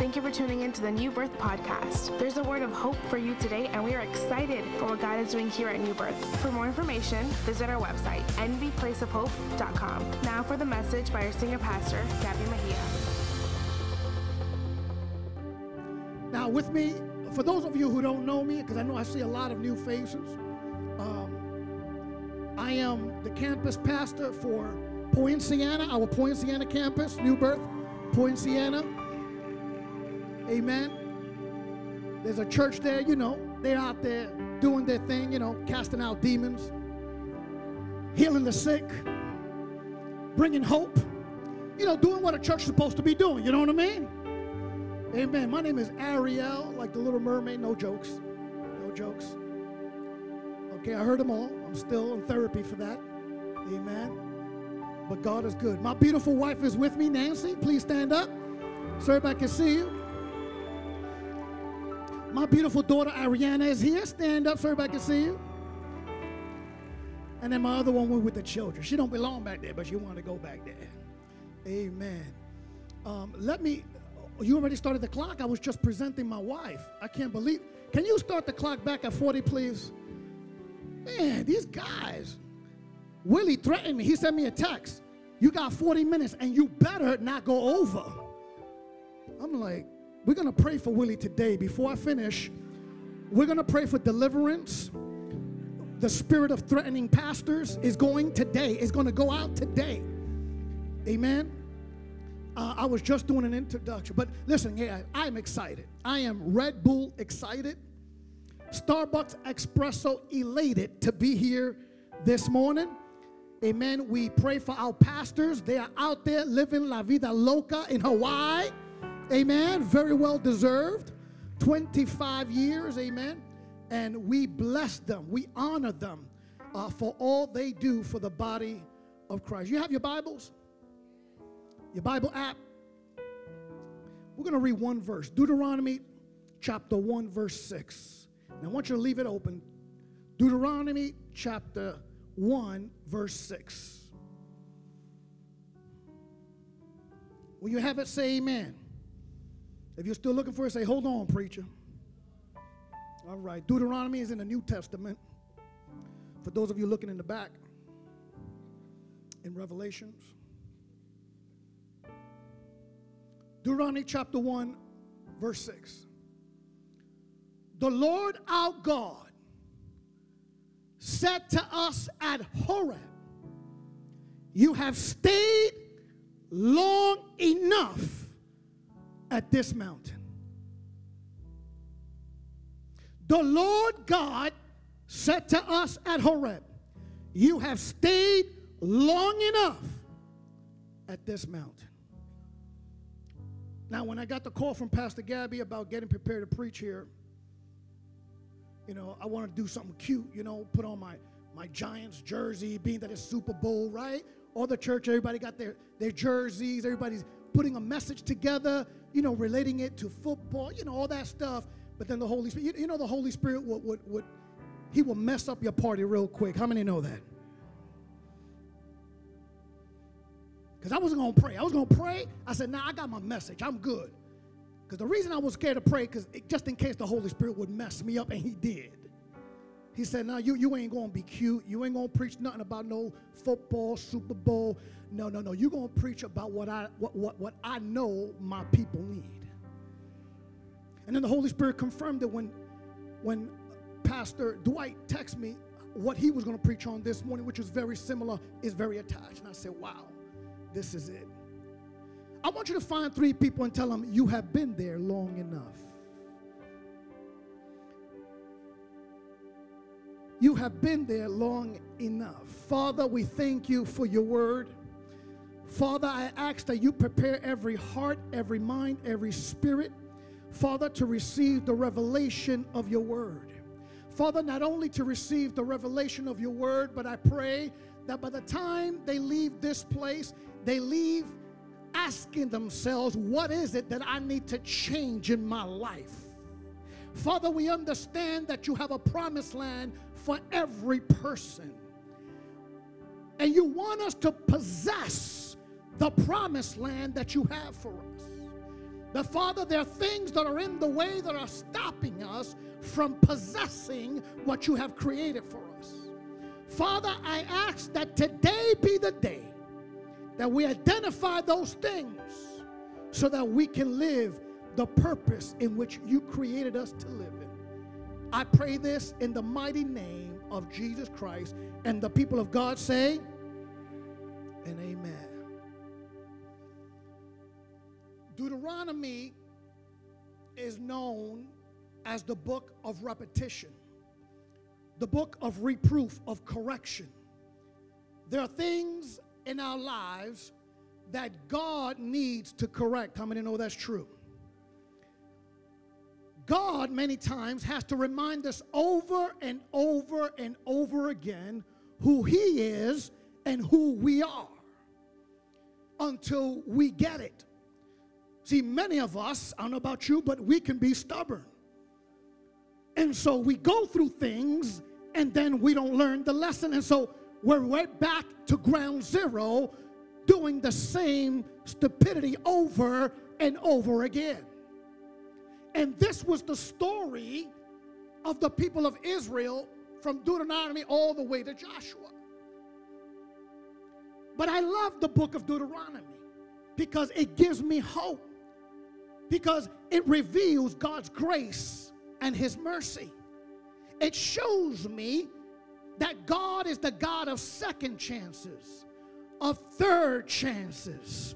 Thank you for tuning in to the New Birth Podcast. There's a word of hope for you today, and we are excited for what God is doing here at New Birth. For more information, visit our website, nvplaceofhope.com. Now for the message by our senior pastor, Gabby Mejia. Now, with me, for those of you who don't know me, because I know I see a lot of new faces, um, I am the campus pastor for Poinciana, our Poinciana campus, New Birth, Poinciana. Amen. There's a church there, you know, they're out there doing their thing, you know, casting out demons, healing the sick, bringing hope, you know, doing what a church is supposed to be doing, you know what I mean? Amen. My name is Ariel, like the little mermaid, no jokes. No jokes. Okay, I heard them all. I'm still in therapy for that. Amen. But God is good. My beautiful wife is with me, Nancy. Please stand up so everybody can see you. My beautiful daughter Ariana is here. Stand up so everybody can see you. And then my other one went with the children. She don't belong back there, but she wanted to go back there. Amen. Um, let me. You already started the clock. I was just presenting my wife. I can't believe. Can you start the clock back at 40, please? Man, these guys. Willie threatened me. He sent me a text. You got 40 minutes and you better not go over. I'm like, we're going to pray for Willie today. Before I finish, we're going to pray for deliverance. The spirit of threatening pastors is going today, is going to go out today. Amen. Uh, I was just doing an introduction. But listen, yeah, I'm excited. I am Red Bull excited. Starbucks Espresso elated to be here this morning. Amen. We pray for our pastors. They are out there living la vida loca in Hawaii. Amen. Very well deserved. 25 years. Amen. And we bless them. We honor them uh, for all they do for the body of Christ. You have your Bibles? Your Bible app? We're going to read one verse Deuteronomy chapter 1, verse 6. Now, I want you to leave it open. Deuteronomy chapter 1, verse 6. When you have it, say amen. If you're still looking for it, say, hold on, preacher. All right. Deuteronomy is in the New Testament. For those of you looking in the back, in Revelations. Deuteronomy chapter 1, verse 6. The Lord our God said to us at Horeb, You have stayed long enough at this mountain. The Lord God said to us at Horeb, You have stayed long enough at this mountain. Now, when I got the call from Pastor Gabby about getting prepared to preach here, you know, I wanted to do something cute, you know, put on my, my Giants jersey, being that it's Super Bowl, right? All the church, everybody got their, their jerseys, everybody's putting a message together, you know, relating it to football, you know, all that stuff. But then the Holy Spirit, you, you know, the Holy Spirit would, would, would, he will mess up your party real quick. How many know that? Because I wasn't going to pray. I was going to pray. I said, nah, I got my message. I'm good. Because the reason I was scared to pray, because just in case the Holy Spirit would mess me up, and he did. He said, "Now you, you ain't gonna be cute. You ain't gonna preach nothing about no football, Super Bowl. No, no, no. You're gonna preach about what I what, what, what I know my people need." And then the Holy Spirit confirmed it when when Pastor Dwight texted me what he was gonna preach on this morning, which was very similar, is very attached. And I said, Wow, this is it. I want you to find three people and tell them you have been there long enough. You have been there long enough. Father, we thank you for your word. Father, I ask that you prepare every heart, every mind, every spirit, Father, to receive the revelation of your word. Father, not only to receive the revelation of your word, but I pray that by the time they leave this place, they leave asking themselves, What is it that I need to change in my life? Father, we understand that you have a promised land for every person. And you want us to possess the promised land that you have for us. That, Father, there are things that are in the way that are stopping us from possessing what you have created for us. Father, I ask that today be the day that we identify those things so that we can live the purpose in which you created us to live. I pray this in the mighty name of Jesus Christ. And the people of God say, and amen. Deuteronomy is known as the book of repetition, the book of reproof, of correction. There are things in our lives that God needs to correct. How many know that's true? God, many times, has to remind us over and over and over again who He is and who we are until we get it. See, many of us, I don't know about you, but we can be stubborn. And so we go through things and then we don't learn the lesson. And so we're right back to ground zero doing the same stupidity over and over again. And this was the story of the people of Israel from Deuteronomy all the way to Joshua. But I love the book of Deuteronomy because it gives me hope because it reveals God's grace and His mercy. It shows me that God is the God of second chances, of third chances,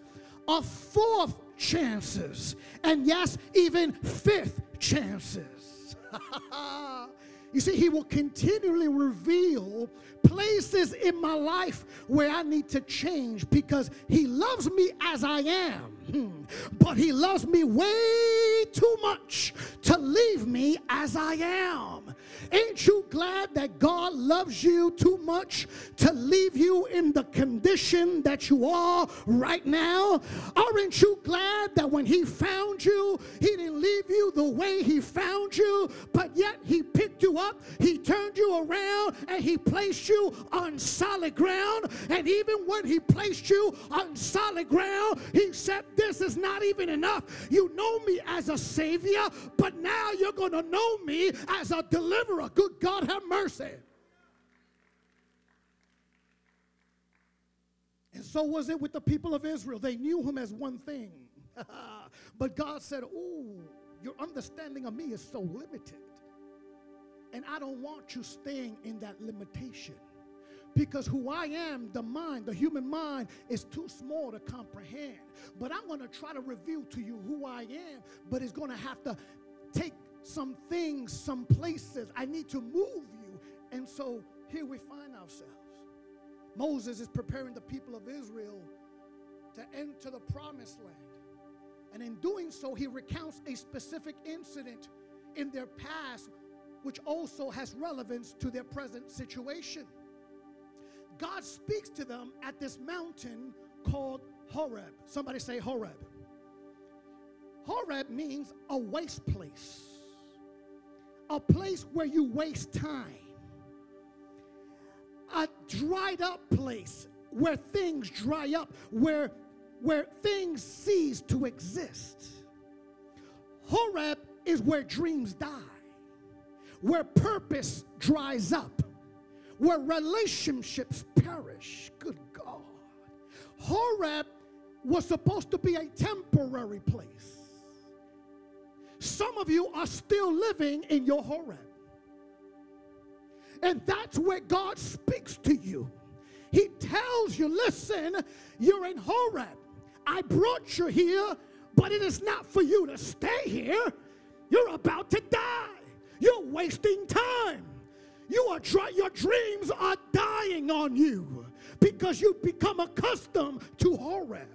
of fourth chances, and yes, even fifth chances. you see, He will continually reveal places in my life where I need to change because He loves me as I am. But He loves me way too much to leave me as I am. Ain't you glad that God loves you too much to leave you in the condition that you are right now? Aren't you glad that when He found you, He didn't leave you the way He found you, but yet He picked you up, He turned you around, and He placed you on solid ground? And even when He placed you on solid ground, He said, This is not even enough. You know me as a Savior, but now you're going to know me as a deliverer. Good God, have mercy. And so was it with the people of Israel. They knew him as one thing. but God said, Oh, your understanding of me is so limited. And I don't want you staying in that limitation. Because who I am, the mind, the human mind, is too small to comprehend. But I'm going to try to reveal to you who I am, but it's going to have to take some things, some places. I need to move you. And so here we find ourselves. Moses is preparing the people of Israel to enter the promised land. And in doing so, he recounts a specific incident in their past, which also has relevance to their present situation. God speaks to them at this mountain called Horeb. Somebody say Horeb. Horeb means a waste place, a place where you waste time, a dried up place where things dry up, where, where things cease to exist. Horeb is where dreams die, where purpose dries up where relationships perish. Good God. Horeb was supposed to be a temporary place. Some of you are still living in your Horeb. And that's where God speaks to you. He tells you, listen, you're in Horeb. I brought you here, but it is not for you to stay here. You're about to die. You're wasting time. You are try, your dreams are dying on you because you've become accustomed to Horeb.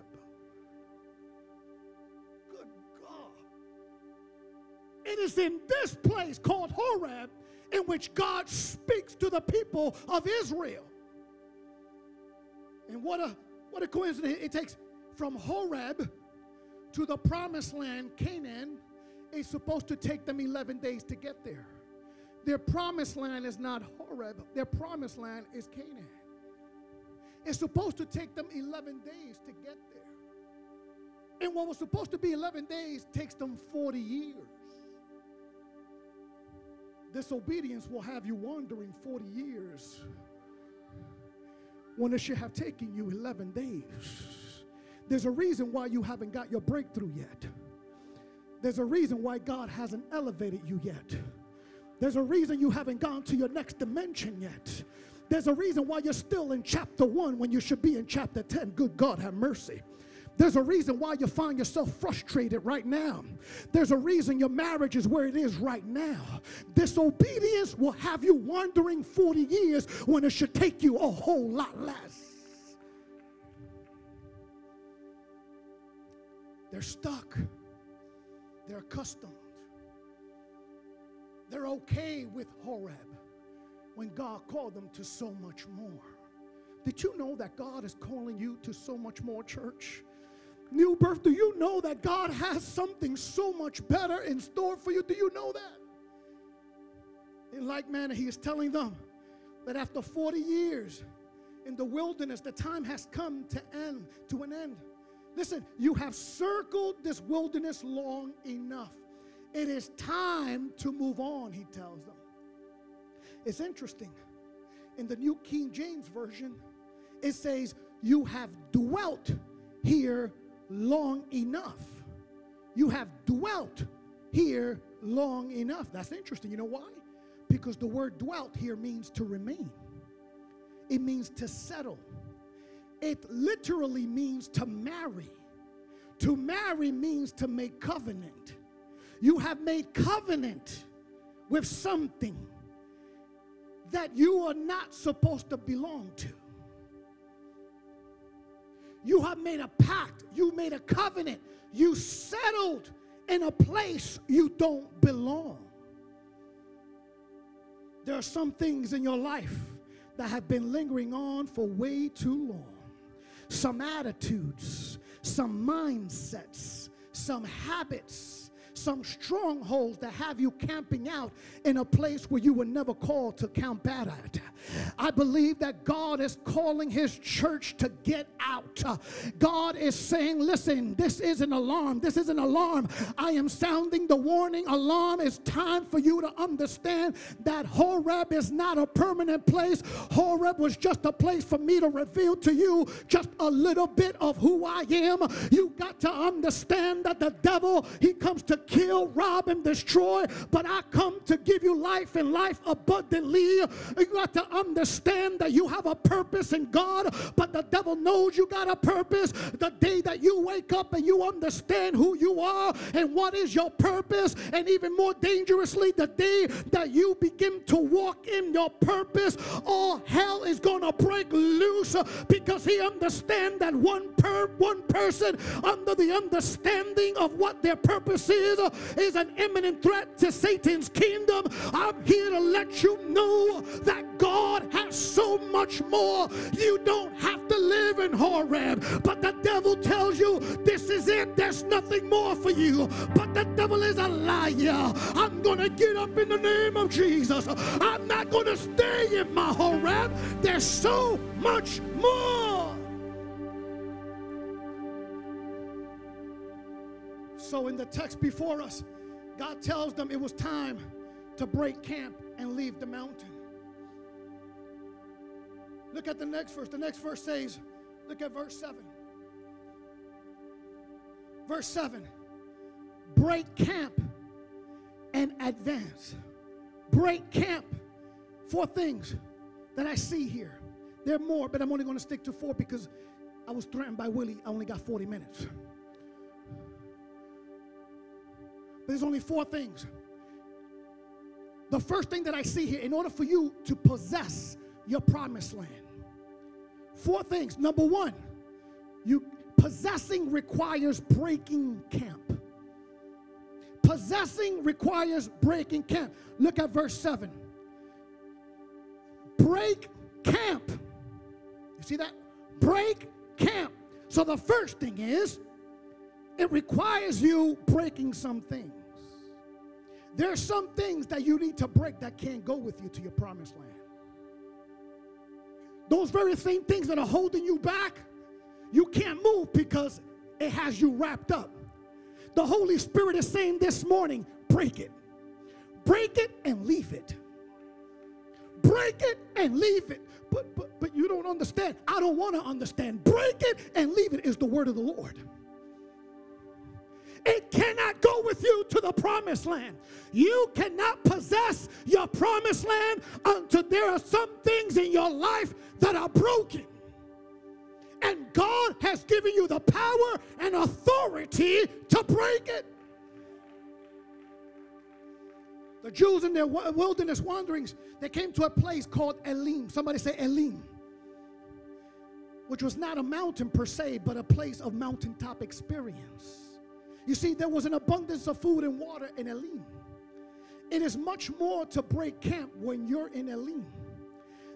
Good God. It is in this place called Horeb in which God speaks to the people of Israel. And what a what a coincidence. It takes from Horeb to the promised land, Canaan, it's supposed to take them 11 days to get there. Their promised land is not Horeb, their promised land is Canaan. It's supposed to take them 11 days to get there. And what was supposed to be 11 days takes them 40 years. Disobedience will have you wandering 40 years when it should have taken you 11 days. There's a reason why you haven't got your breakthrough yet. There's a reason why God hasn't elevated you yet. There's a reason you haven't gone to your next dimension yet. There's a reason why you're still in chapter one when you should be in chapter 10. Good God, have mercy. There's a reason why you find yourself frustrated right now. There's a reason your marriage is where it is right now. Disobedience will have you wandering 40 years when it should take you a whole lot less. They're stuck, they're accustomed, they're okay with Horeb when God called them to so much more. Did you know that God is calling you to so much more, church? New birth, do you know that God has something so much better in store for you? Do you know that? In like manner, He is telling them that after 40 years in the wilderness, the time has come to end, to an end. Listen, you have circled this wilderness long enough. It is time to move on, he tells them. It's interesting. In the New King James Version, it says, You have dwelt here long enough. You have dwelt here long enough. That's interesting. You know why? Because the word dwelt here means to remain, it means to settle. It literally means to marry. To marry means to make covenant. You have made covenant with something that you are not supposed to belong to. You have made a pact, you made a covenant, you settled in a place you don't belong. There are some things in your life that have been lingering on for way too long. Some attitudes, some mindsets, some habits some strongholds that have you camping out in a place where you were never called to camp out at. I believe that God is calling His church to get out. God is saying, listen, this is an alarm. This is an alarm. I am sounding the warning alarm. It's time for you to understand that Horeb is not a permanent place. Horeb was just a place for me to reveal to you just a little bit of who I am. You got to understand that the devil, he comes to kill, rob, and destroy, but I come to give you life and life abundantly. You got to understand that you have a purpose in God, but the devil knows you got a purpose. The day that you wake up and you understand who you are and what is your purpose, and even more dangerously, the day that you begin to walk in your purpose, all hell is going to break loose because he understands that one per one person under the understanding of what their purpose is is an imminent threat to Satan's kingdom. I'm here to let you know that God has so much more. You don't have to live in Horeb, but the devil tells you this is it, there's nothing more for you. But the devil is a liar. I'm going to get up in the name of Jesus. I'm not going to stay in my Horeb. There's so much more. So, in the text before us, God tells them it was time to break camp and leave the mountain. Look at the next verse. The next verse says, look at verse 7. Verse 7 break camp and advance. Break camp. Four things that I see here. There are more, but I'm only going to stick to four because I was threatened by Willie. I only got 40 minutes. There's only four things. The first thing that I see here, in order for you to possess your promised land, four things. Number one, you possessing requires breaking camp. Possessing requires breaking camp. Look at verse 7. Break camp. You see that? Break camp. So the first thing is, it requires you breaking some things. There are some things that you need to break that can't go with you to your promised land. Those very same things that are holding you back, you can't move because it has you wrapped up. The Holy Spirit is saying this morning break it. Break it and leave it. Break it and leave it. But, but, but you don't understand. I don't want to understand. Break it and leave it is the word of the Lord. It cannot go with you to the promised land. You cannot possess your promised land until there are some things in your life that are broken. And God has given you the power and authority to break it. The Jews in their wilderness wanderings, they came to a place called Elim. Somebody say Elim. Which was not a mountain per se, but a place of mountaintop experience. You see, there was an abundance of food and water in Elim. It is much more to break camp when you're in Elim.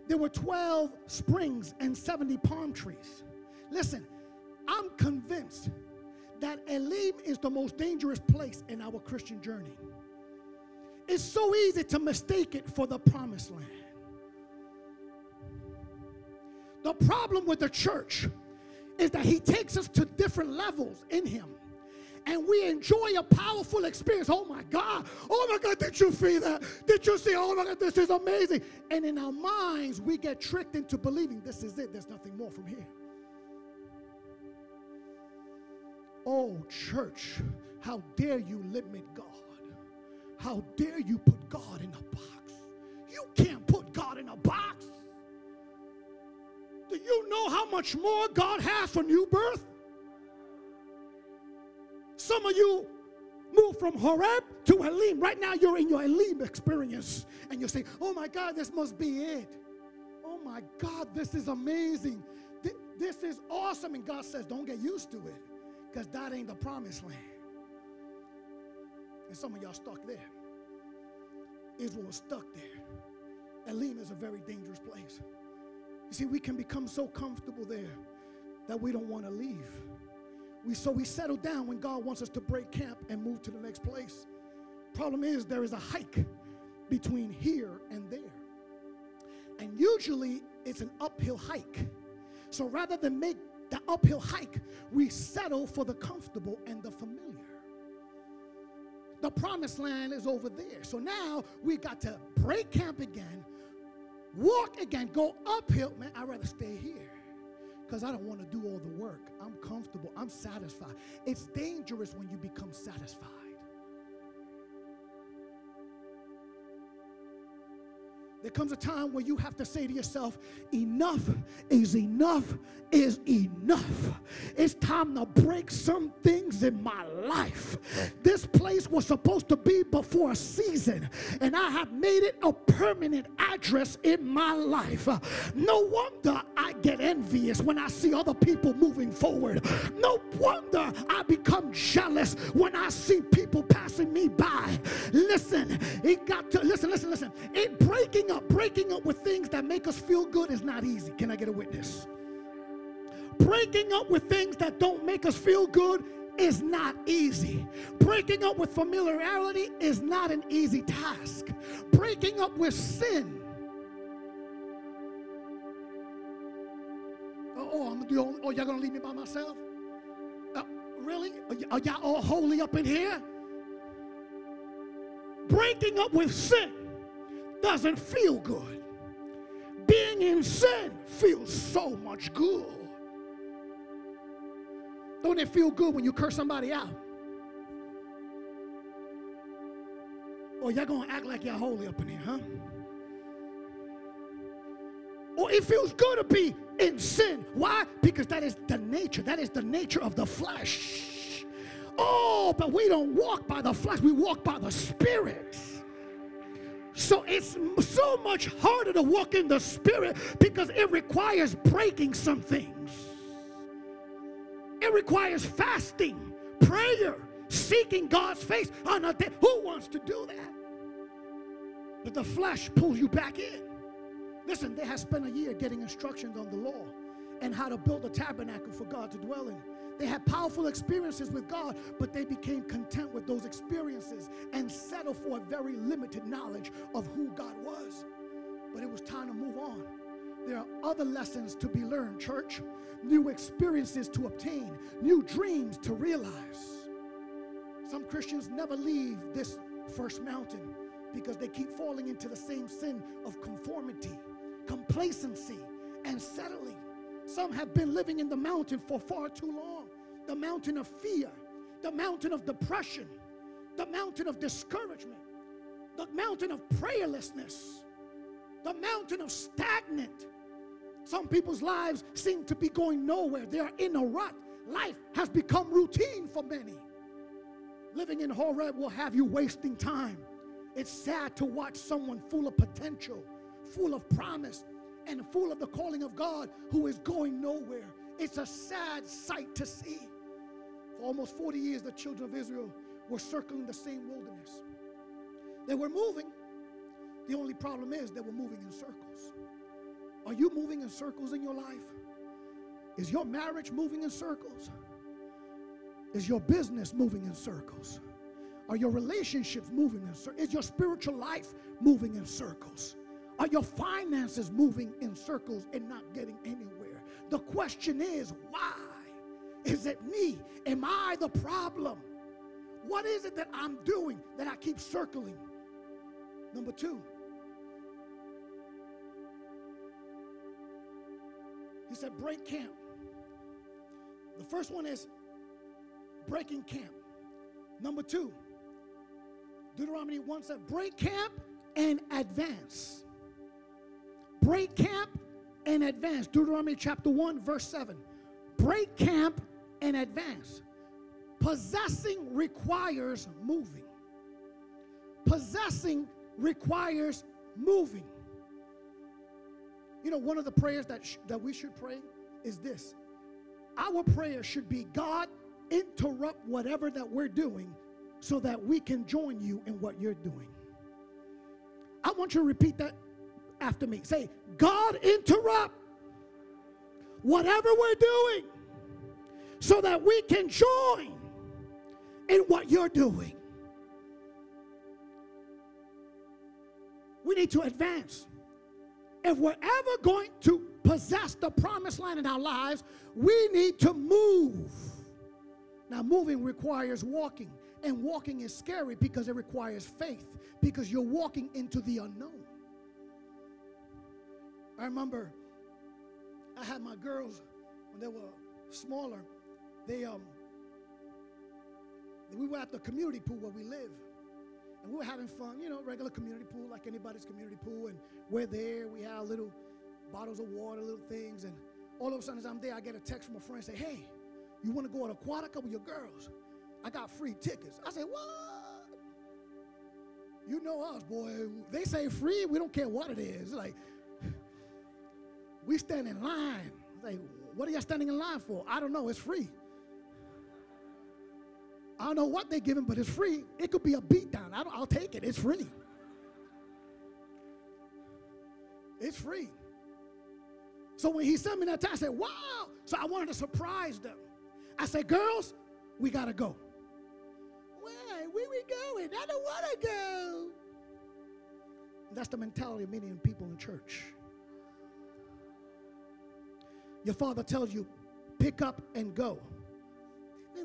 There were 12 springs and 70 palm trees. Listen, I'm convinced that Elim is the most dangerous place in our Christian journey. It's so easy to mistake it for the promised land. The problem with the church is that he takes us to different levels in him. And we enjoy a powerful experience. Oh my God. Oh my God, did you feel that? Did you see? Oh my God, this is amazing. And in our minds, we get tricked into believing this is it. There's nothing more from here. Oh, church, how dare you limit God? How dare you put God in a box? You can't put God in a box. Do you know how much more God has for new birth? Some of you moved from Horeb to Elim. Right now, you're in your Elim experience. And you say, Oh my God, this must be it. Oh my God, this is amazing. This is awesome. And God says, Don't get used to it because that ain't the promised land. And some of y'all stuck there. Israel was stuck there. Elim is a very dangerous place. You see, we can become so comfortable there that we don't want to leave. We, so we settle down when God wants us to break camp and move to the next place. Problem is, there is a hike between here and there. And usually it's an uphill hike. So rather than make the uphill hike, we settle for the comfortable and the familiar. The promised land is over there. So now we got to break camp again, walk again, go uphill. Man, I'd rather stay here because I don't want to do all the work. I'm comfortable, I'm satisfied. It's dangerous when you become satisfied. There comes a time where you have to say to yourself, enough is enough is enough. It's time to break some things in my life. This place was supposed to be before a season, and I have made it a permanent address in my life. No wonder I get envious when I see other people moving forward. No wonder I become jealous when I see people passing me by. Listen, it got to listen, listen, listen. It breaking up, breaking up with things that make us feel good is not easy. Can I get a witness? Breaking up with things that don't make us feel good is not easy. Breaking up with familiarity is not an easy task. Breaking up with sin. Oh, I'm the only, oh, y'all gonna leave me by myself? Uh, really? Are y'all all holy up in here? Breaking up with sin doesn't feel good. Being in sin feels so much good. Don't it feel good when you curse somebody out? Or y'all gonna act like y'all holy up in here, huh? Or it feels good to be in sin. Why? Because that is the nature. That is the nature of the flesh. Oh, but we don't walk by the flesh, we walk by the spirit. So it's so much harder to walk in the spirit because it requires breaking some things. It requires fasting, prayer, seeking God's face on a day. Who wants to do that? But the flesh pulls you back in. Listen, they have spent a year getting instructions on the law and how to build a tabernacle for God to dwell in. They had powerful experiences with God, but they became content with those experiences and settled for a very limited knowledge of who God was. But it was time to move on. There are other lessons to be learned, church, new experiences to obtain, new dreams to realize. Some Christians never leave this first mountain because they keep falling into the same sin of conformity, complacency, and settling. Some have been living in the mountain for far too long the mountain of fear, the mountain of depression, the mountain of discouragement, the mountain of prayerlessness, the mountain of stagnant. Some people's lives seem to be going nowhere. They are in a rut. Life has become routine for many. Living in Horeb will have you wasting time. It's sad to watch someone full of potential, full of promise, and full of the calling of God who is going nowhere. It's a sad sight to see. For almost 40 years, the children of Israel were circling the same wilderness. They were moving. The only problem is they were moving in circles. Are you moving in circles in your life? Is your marriage moving in circles? Is your business moving in circles? Are your relationships moving in circles? Is your spiritual life moving in circles? Are your finances moving in circles and not getting anywhere? The question is, why? Is it me? Am I the problem? What is it that I'm doing that I keep circling? Number two, he said, break camp. The first one is breaking camp. Number two, Deuteronomy 1 said, break camp and advance. Break camp and advance. Deuteronomy chapter 1, verse 7. Break camp and advance. Possessing requires moving. Possessing requires moving. You know, one of the prayers that, sh- that we should pray is this our prayer should be God, interrupt whatever that we're doing so that we can join you in what you're doing. I want you to repeat that after me. Say, God, interrupt whatever we're doing so that we can join in what you're doing. We need to advance. If we're ever going to possess the promised land in our lives, we need to move. Now, moving requires walking, and walking is scary because it requires faith, because you're walking into the unknown. I remember I had my girls when they were smaller. They um we were at the community pool where we live. And we were having fun, you know, regular community pool, like anybody's community pool. And we're there, we have little bottles of water, little things. And all of a sudden, as I'm there, I get a text from a friend say, Hey, you want to go to Aquatica with your girls? I got free tickets. I say, What? You know us, boy. They say free, we don't care what it is. Like, we stand in line. Like, what are y'all standing in line for? I don't know, it's free. I don't know what they're giving, but it's free. It could be a beatdown. I will take it. It's free. It's free. So when he sent me that text, I said, wow. So I wanted to surprise them. I said, girls, we got to go. Why? Where we going? I don't want to go. That's the mentality of many people in church. Your father tells you, pick up and go.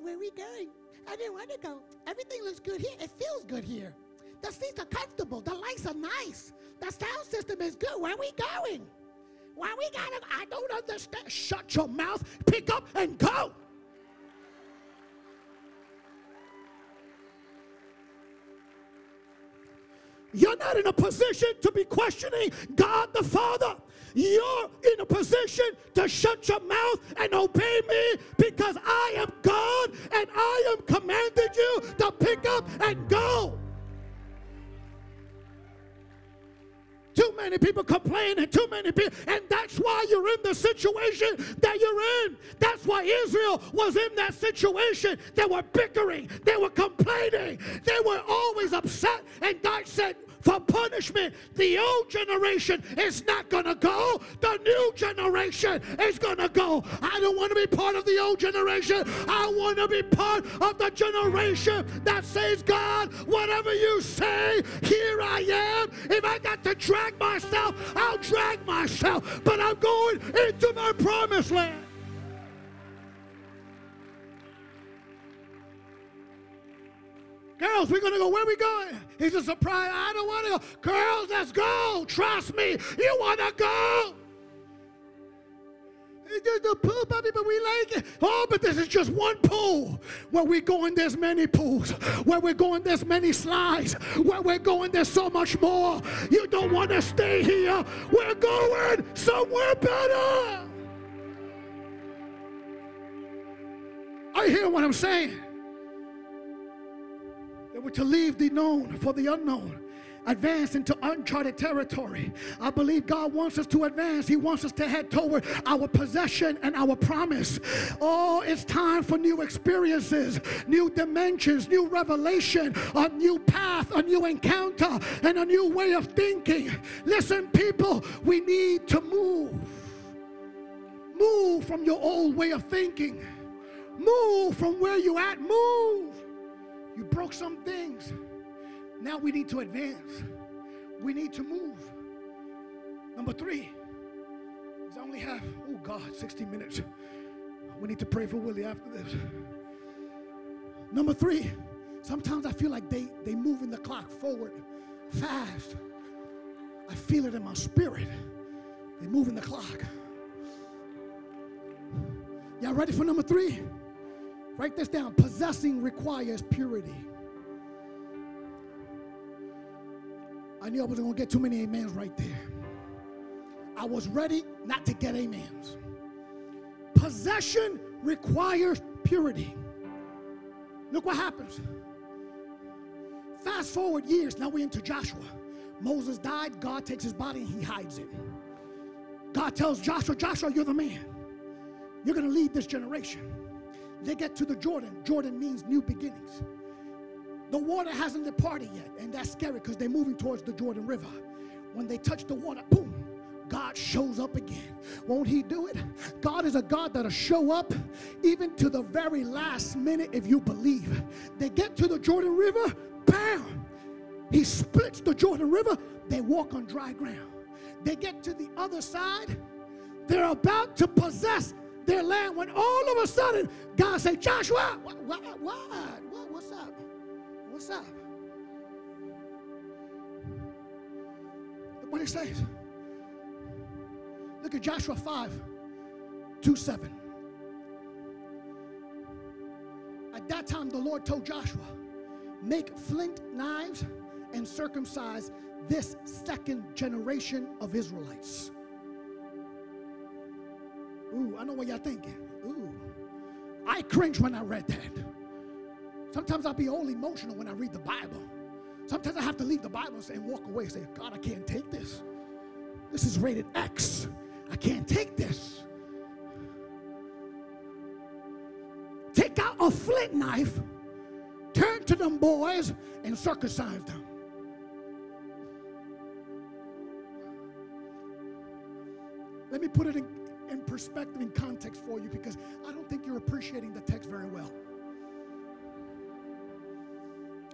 Where are we going? I didn't want to go. Everything looks good here. It feels good here. The seats are comfortable. The lights are nice. The sound system is good. Where are we going? Why we gotta? I don't understand. Shut your mouth. Pick up and go. You're not in a position to be questioning God the Father. You're in a position to shut your mouth and obey me because I am God and I am commanded you to pick up and go. Too many people complain and too many people, and that's why you're in the situation that you're in. That's why Israel was in that situation. They were bickering, they were complaining, they were always upset. And God said, For punishment. The old generation is not going to go. The new generation is going to go. I don't want to be part of the old generation. I want to be part of the generation that says, God, whatever you say, here I am. If I got to drag myself, I'll drag myself. But I'm going into my promised land. Girls, we're to go. Where we going? He's a surprise. I don't want to go. Girls, let's go. Trust me. You want to go. It's just a pool, baby, but we like it. Oh, but this is just one pool. Where we're going, there's many pools. Where we're going, there's many slides. Where we're going, there's so much more. You don't want to stay here. We're going somewhere better. I hear what I'm saying. Were to leave the known for the unknown advance into uncharted territory. I believe God wants us to advance. He wants us to head toward our possession and our promise. Oh, it's time for new experiences, new dimensions, new revelation, a new path, a new encounter, and a new way of thinking. Listen, people, we need to move. Move from your old way of thinking. Move from where you at. Move. Broke some things. Now we need to advance. We need to move. Number three I only have, oh God, 60 minutes. We need to pray for Willie after this. Number three, sometimes I feel like they they moving the clock forward fast. I feel it in my spirit. They moving the clock. Y'all ready for number three? Write this down. Possessing requires purity. I knew I wasn't going to get too many amens right there. I was ready not to get amens. Possession requires purity. Look what happens. Fast forward years, now we're into Joshua. Moses died, God takes his body and he hides it. God tells Joshua, Joshua, you're the man. You're going to lead this generation. They get to the Jordan. Jordan means new beginnings. The water hasn't departed yet, and that's scary because they're moving towards the Jordan River. When they touch the water, boom, God shows up again. Won't He do it? God is a God that'll show up even to the very last minute if you believe. They get to the Jordan River, bam! He splits the Jordan River, they walk on dry ground. They get to the other side, they're about to possess their land when all of a sudden God said, Joshua, what, what, what, what what's up? What's up? Look what it says. Look at Joshua 5 2 7. At that time, the Lord told Joshua, Make flint knives and circumcise this second generation of Israelites. Ooh, I know what y'all thinking. Ooh, I cringe when I read that. Sometimes I'll be all emotional when I read the Bible. Sometimes I have to leave the Bible and walk away and say, God, I can't take this. This is rated X. I can't take this. Take out a flint knife, turn to them boys, and circumcise them. Let me put it in, in perspective, in context for you, because I don't think you're appreciating the text very well.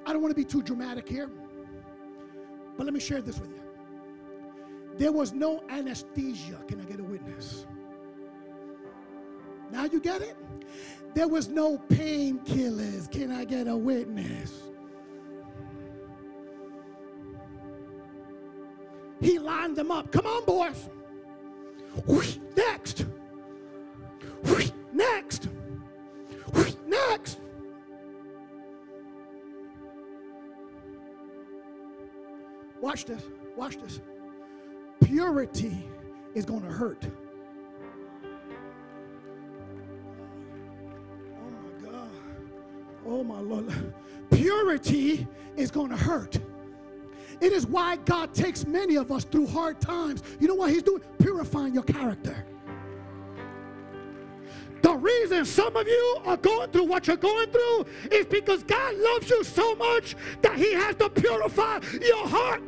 I don't want to be too dramatic here, but let me share this with you. There was no anesthesia. Can I get a witness? Now you get it? There was no painkillers. Can I get a witness? He lined them up. Come on, boys. Next. Watch this. Watch this. Purity is going to hurt. Oh my God. Oh my Lord. Purity is going to hurt. It is why God takes many of us through hard times. You know what He's doing? Purifying your character. The reason some of you are going through what you're going through is because God loves you so much that He has to purify your heart.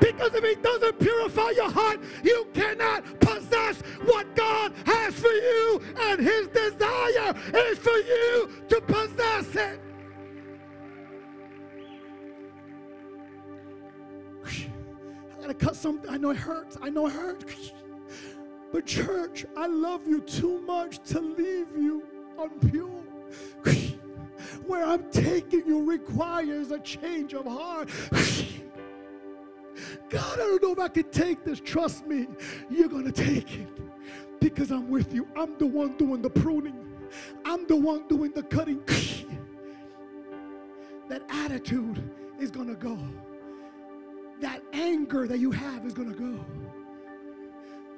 Because if He doesn't purify your heart, you cannot possess what God has for you. And His desire is for you to possess it. I gotta cut something. I know it hurts. I know it hurts. But, church, I love you too much to leave you unpure. Where I'm taking you requires a change of heart. God, I don't know if I can take this. Trust me, you're going to take it because I'm with you. I'm the one doing the pruning, I'm the one doing the cutting. that attitude is going to go, that anger that you have is going to go,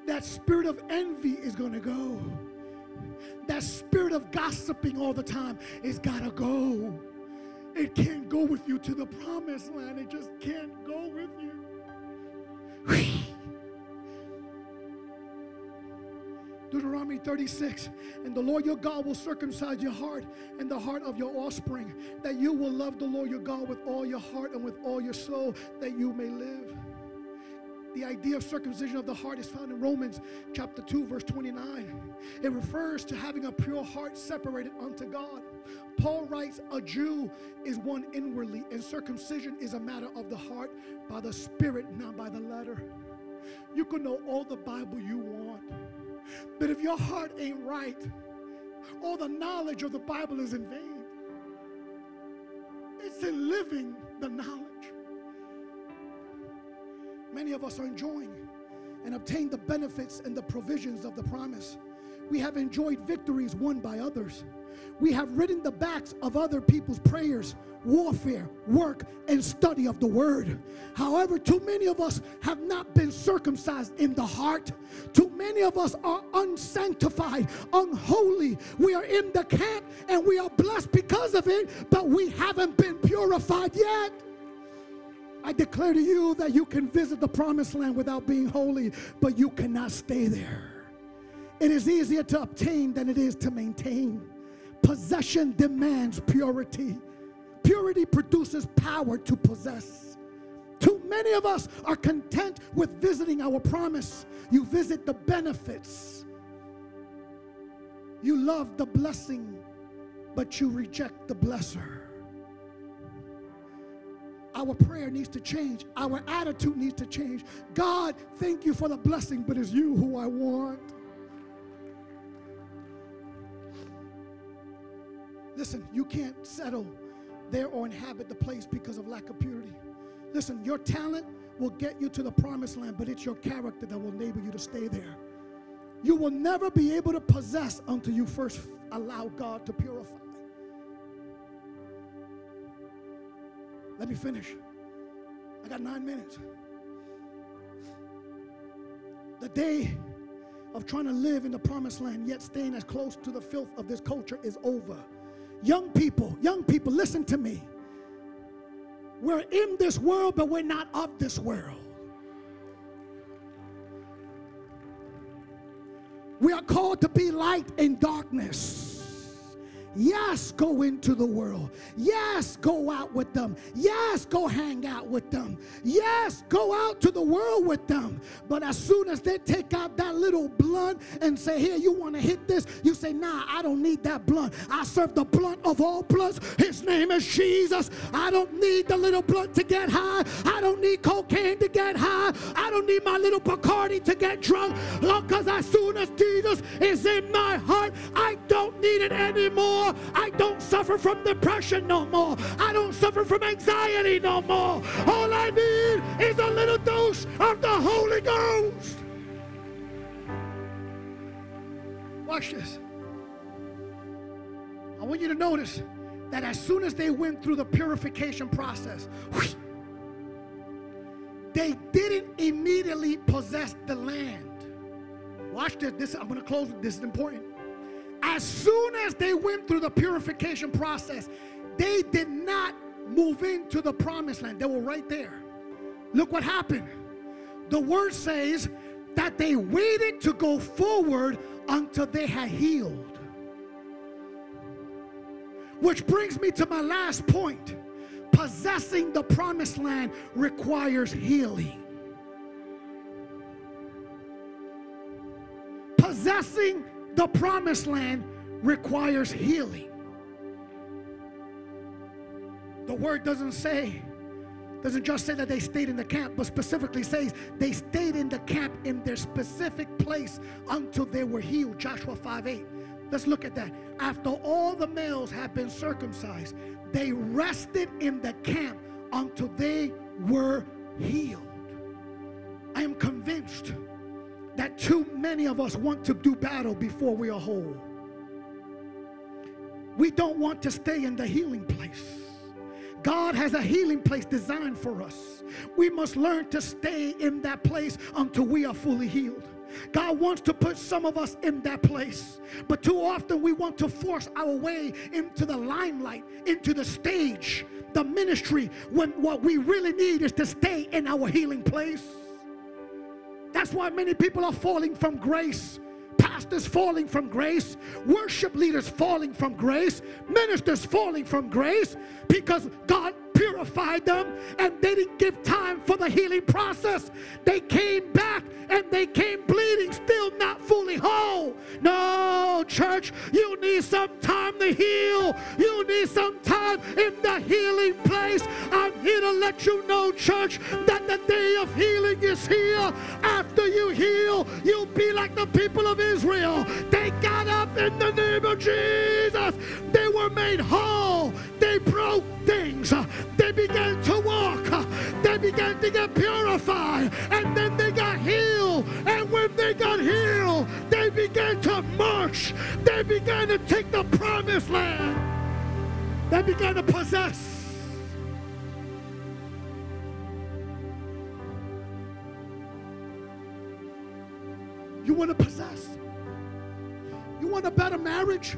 that spirit of envy is going to go. That spirit of gossiping all the time is got to go. It can't go with you to the promised land. It just can't go with you. Deuteronomy 36, and the Lord your God will circumcise your heart and the heart of your offspring, that you will love the Lord your God with all your heart and with all your soul, that you may live. The idea of circumcision of the heart is found in Romans chapter 2, verse 29. It refers to having a pure heart separated unto God. Paul writes, A Jew is one inwardly, and circumcision is a matter of the heart by the Spirit, not by the letter. You can know all the Bible you want, but if your heart ain't right, all the knowledge of the Bible is in vain. It's in living the knowledge. Many of us are enjoying and obtain the benefits and the provisions of the promise. We have enjoyed victories won by others. We have ridden the backs of other people's prayers, warfare, work, and study of the word. However, too many of us have not been circumcised in the heart. Too many of us are unsanctified, unholy. We are in the camp and we are blessed because of it, but we haven't been purified yet. I declare to you that you can visit the promised land without being holy, but you cannot stay there. It is easier to obtain than it is to maintain. Possession demands purity. Purity produces power to possess. Too many of us are content with visiting our promise. You visit the benefits. You love the blessing, but you reject the blesser. Our prayer needs to change. Our attitude needs to change. God, thank you for the blessing, but it's you who I want. Listen, you can't settle there or inhabit the place because of lack of purity. Listen, your talent will get you to the promised land, but it's your character that will enable you to stay there. You will never be able to possess until you first allow God to purify. Let me finish. I got nine minutes. The day of trying to live in the promised land, yet staying as close to the filth of this culture, is over. Young people, young people, listen to me. We're in this world, but we're not of this world. We are called to be light in darkness. Yes, go into the world. Yes, go out with them. Yes, go hang out with them. Yes, go out to the world with them. But as soon as they take out that little blunt and say, Here, you want to hit this? You say, Nah, I don't need that blunt. I serve the blunt of all blunts. His name is Jesus. I don't need the little blunt to get high. I don't need cocaine to get high. I don't need my little Bacardi to get drunk. Because as soon as Jesus is in my heart, I don't need it anymore more. I don't suffer from depression no more. I don't suffer from anxiety no more. All I need is a little dose of the Holy Ghost. Watch this. I want you to notice that as soon as they went through the purification process, they didn't immediately possess the land. Watch this. This I'm going to close. This is important. As soon as they went through the purification process, they did not move into the promised land. They were right there. Look what happened. The word says that they waited to go forward until they had healed. Which brings me to my last point possessing the promised land requires healing. Possessing the promised land requires healing. The word doesn't say, doesn't just say that they stayed in the camp, but specifically says they stayed in the camp in their specific place until they were healed. Joshua 5 8. Let's look at that. After all the males had been circumcised, they rested in the camp until they were healed. I am convinced that too many of us want to do battle before we are whole. We don't want to stay in the healing place. God has a healing place designed for us. We must learn to stay in that place until we are fully healed. God wants to put some of us in that place, but too often we want to force our way into the limelight, into the stage, the ministry, when what we really need is to stay in our healing place. That's why many people are falling from grace. Pastors falling from grace, worship leaders falling from grace, ministers falling from grace. Because God purified them and they didn't give time for the healing process. They came back and they came bleeding, still not fully whole. No, church, you need some time to heal. You need some time in the healing place. I'm here to let you know, church, that the day of healing is here. After you heal, you'll be like the people of Israel. They got up in the name of Jesus. They were made whole. They broke things. Uh, they began to walk. Uh, they began to get purified. And then they got healed. And when they got healed, they began to march. They began to take the promised land. They began to possess. You want to possess? You want a better marriage?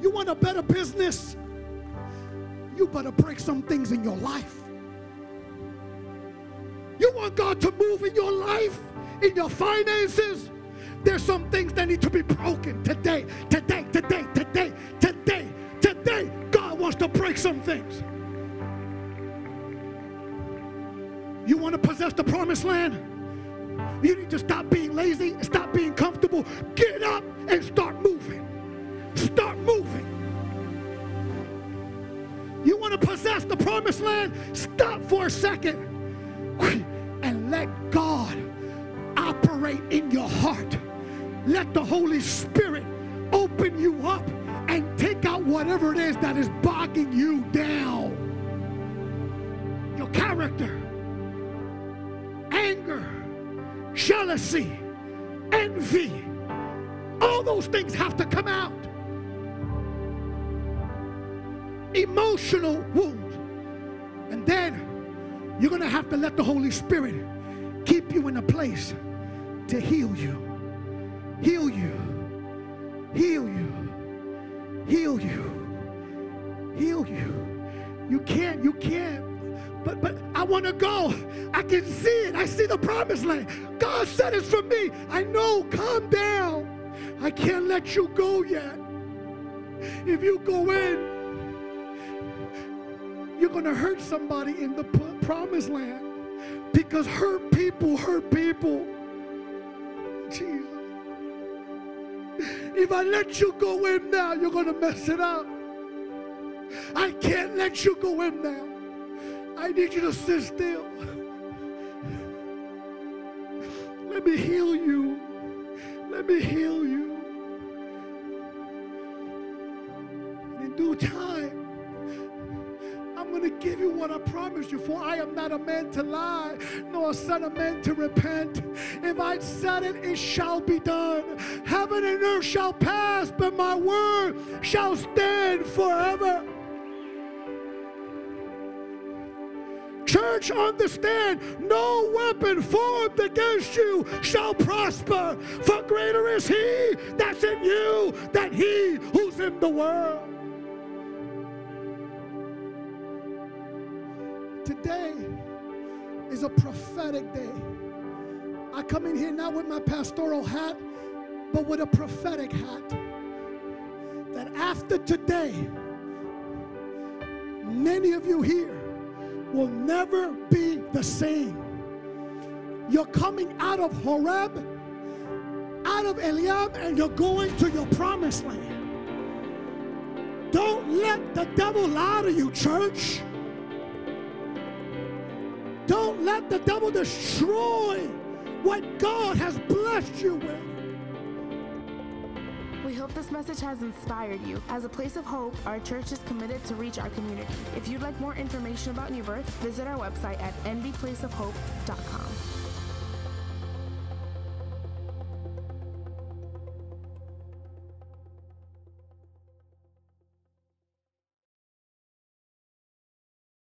You want a better business? You better break some things in your life. You want God to move in your life, in your finances? There's some things that need to be broken today, today, today, today, today, today. God wants to break some things. You want to possess the promised land? You need to stop being lazy stop being comfortable. Get up and start moving. Start moving. You want to possess the promised land? Stop for a second and let God operate in your heart. Let the Holy Spirit open you up and take out whatever it is that is bogging you down. Your character, anger, jealousy, envy. All those things have to come out. Emotional wounds. And then you're going to have to let the Holy Spirit keep you in a place to heal you. Heal you. Heal you. Heal you. Heal you. You can't, you can't but but I want to go. I can see it. I see the promised land. God said it's for me. I know. Calm down. I can't let you go yet. If you go in, you're going to hurt somebody in the promised land because hurt people hurt people. Jesus. If I let you go in now, you're going to mess it up. I can't let you go in now. I need you to sit still. Let me heal you. Let me heal you. And in due time, I'm going to give you what I promised you, for I am not a man to lie, nor a son of man to repent. If I said it, it shall be done. Heaven and earth shall pass, but my word shall stand forever. Church, understand no weapon formed against you shall prosper, for greater is He that's in you than He who's in the world. Is a prophetic day. I come in here not with my pastoral hat, but with a prophetic hat. That after today, many of you here will never be the same. You're coming out of Horeb, out of Eliab and you're going to your promised land. Don't let the devil lie to you, church. Let the devil destroy what God has blessed you with. We hope this message has inspired you. As a place of hope, our church is committed to reach our community. If you'd like more information about New Birth, visit our website at nbplaceofhope.com.